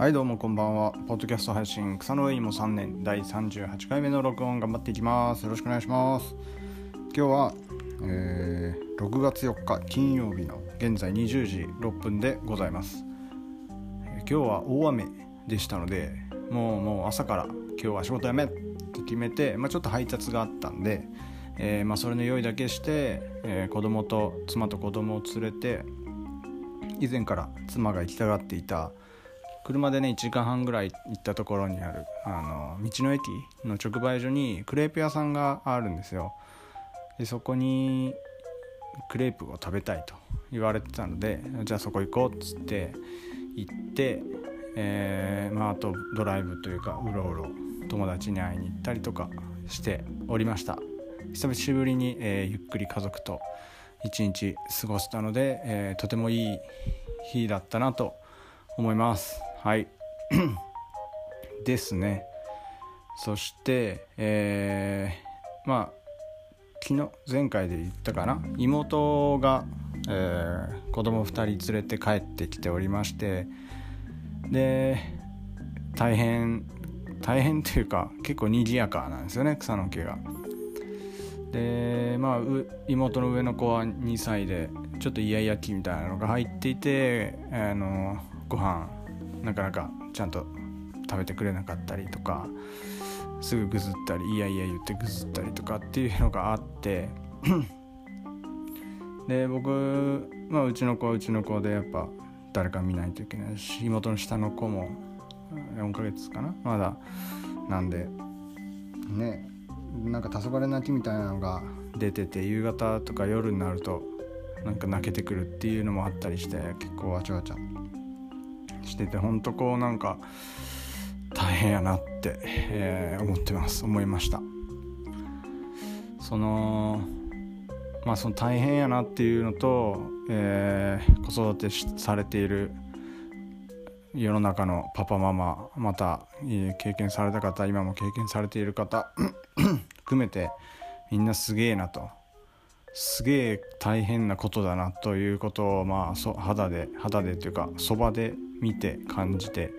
はいどうもこんばんは。ポッドキャスト配信草の上にも3年第38回目の録音頑張っていきます。よろしくお願いします。今日は、えー、6月4日金曜日の現在20時6分でございます、えー、今日は大雨でしたのでもうもう朝から今日は仕事辞めって決めて、まあ、ちょっと配達があったんで、えー、まあ、それの用意だけして、えー、子供と妻と子供を連れて以前から妻が行きたがっていた車でね1時間半ぐらい行ったところにあるあの道の駅の直売所にクレープ屋さんがあるんですよ。でそこにクレープを食べたいと言われてたのでじゃあそこ行こうっつって行って、えー、まあ、あとドライブというかうろうろ友達に会いに行ったりとかしておりました。久しぶりに、えー、ゆっくり家族と一日過ごせたので、えー、とてもいい日だったなと思います。はい。ですね。そしてえー、まあ昨日前回で言ったかな？妹が、えー、子供2人連れて帰ってきておりましてで大変大変というか結構賑やかなんですよね草の毛が。でまあ妹の上の子は2歳でちょっとイヤイヤ期みたいなのが入っていてあのご飯なかなかちゃんと食べてくれなかったりとかすぐぐずったりいやいや言ってぐずったりとかっていうのがあって で僕、まあ、うちの子はうちの子でやっぱ誰か見ないといけないし妹の下の子も4ヶ月かなまだなんでねなんか黄昏泣きみたいなのが出てて夕方とか夜になるとなんか泣けてくるっていうのもあったりして結構わちゃわちゃしててほんとこうなんか大変やなって、えー、思ってます。思いました。そのまあその大変やなっていうのと、えー、子育てされている世の中のパパママまた経験された方今も経験されている方 含めてみんなすげえなと。すげえ大変なことだなということをまあそ肌で肌でというかそばで見て感じて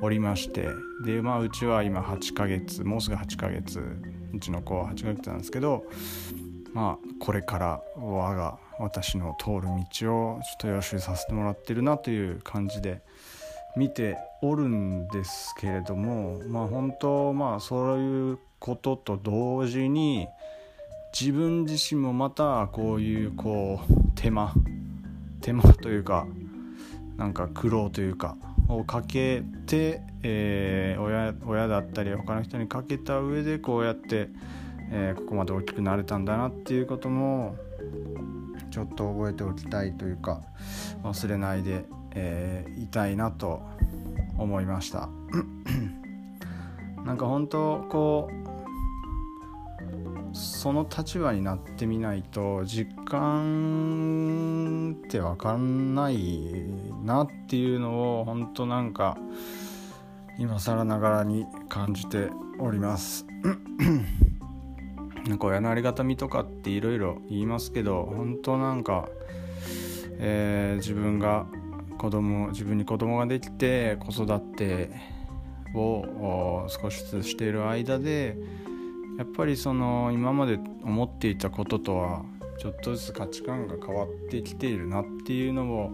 おりまして。でまあうちは今8ヶ月もうすぐ8ヶ月うちの子は8ヶ月なんですけどまあこれから我が私の通る道をちょっと予習させてもらってるなという感じで見ておるんですけれどもまあ本当まあそういうことと同時に自分自身もまたこういうこう手間手間というかなんか苦労というかをかけて、えー、親親だったり他の人にかけた上でこうやって、えー、ここまで大きくなれたんだなっていうこともちょっと覚えておきたいというか忘れないで、えー、いたいなと思いました。なんか本当こうその立場になってみないと実感って分かんないなっていうのを本当なんか今更ながらに感じております。なんか親のありがたみとかっていろいろ言いますけど本当なんか、えー、自分が子供自分に子供ができて子育てを少しずつしている間でやっぱりその今まで思っていたこととはちょっとずつ価値観が変わってきているなっていうのを、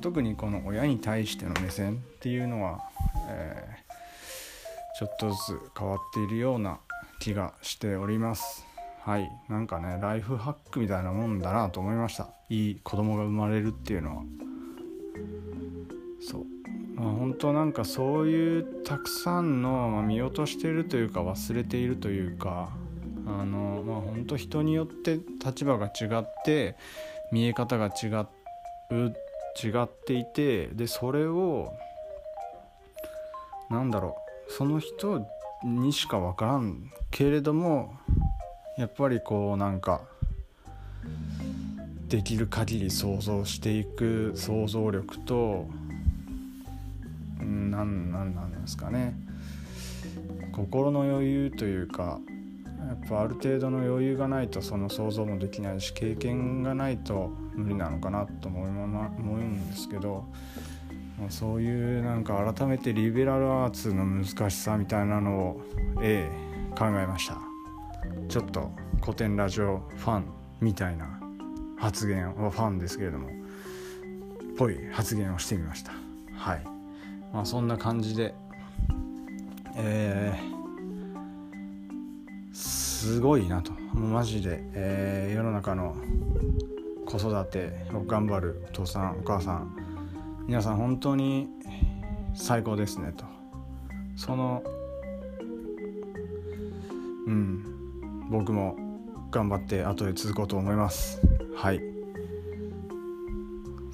特にこの親に対しての目線っていうのは、えー、ちょっとずつ変わっているような気がしております。はい。なんかねライフハックみたいなもんだなと思いました。いい子供が生まれるっていうのは。そう。まあ、本当なんかそういうたくさんの、まあ、見落としているというか忘れているというかあの、まあ、本当人によって立場が違って見え方が違う違っていてでそれをなんだろうその人にしか分からんけれどもやっぱりこうなんかできる限り想像していく想像力と何なんですかね。心の余裕というかやっぱある程度の余裕がないとその想像もできないし経験がないと無理なのかなと思い、ま、思うんですけどまあ、そういうなんか改めてリベラルアーツの難しさみたいなのを、ええ、考えました。ちょっと古典ラジオファンみたいな発言はファンですけれどもぽい発言をしてみました。はい。まあそんな感じで。えー、すごいなと。もうマジで、えー、世の中の子育てを頑張るお父さんお母さん皆さん本当に最高ですねと。そのうん僕も頑張って後で続こうと思います。はい。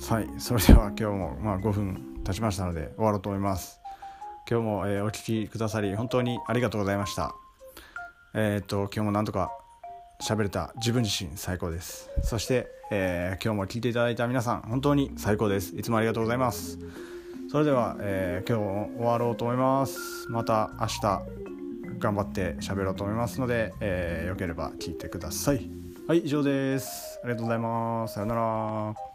はい。それでは今日もまあ5分経ちましたので終わろうと思います。今日も、えー、お聴きくださり本当にありがとうございました。えっ、と今日もなんとか喋れた自分自身最高です。そして、えー、今日も聞いていただいた皆さん本当に最高です。いつもありがとうございます。それでは、えー、今日終わろうと思います。また明日頑張って喋ろうと思いますので、えー、よければ聞いてください。はい以上です。ありがとうございます。さよなら。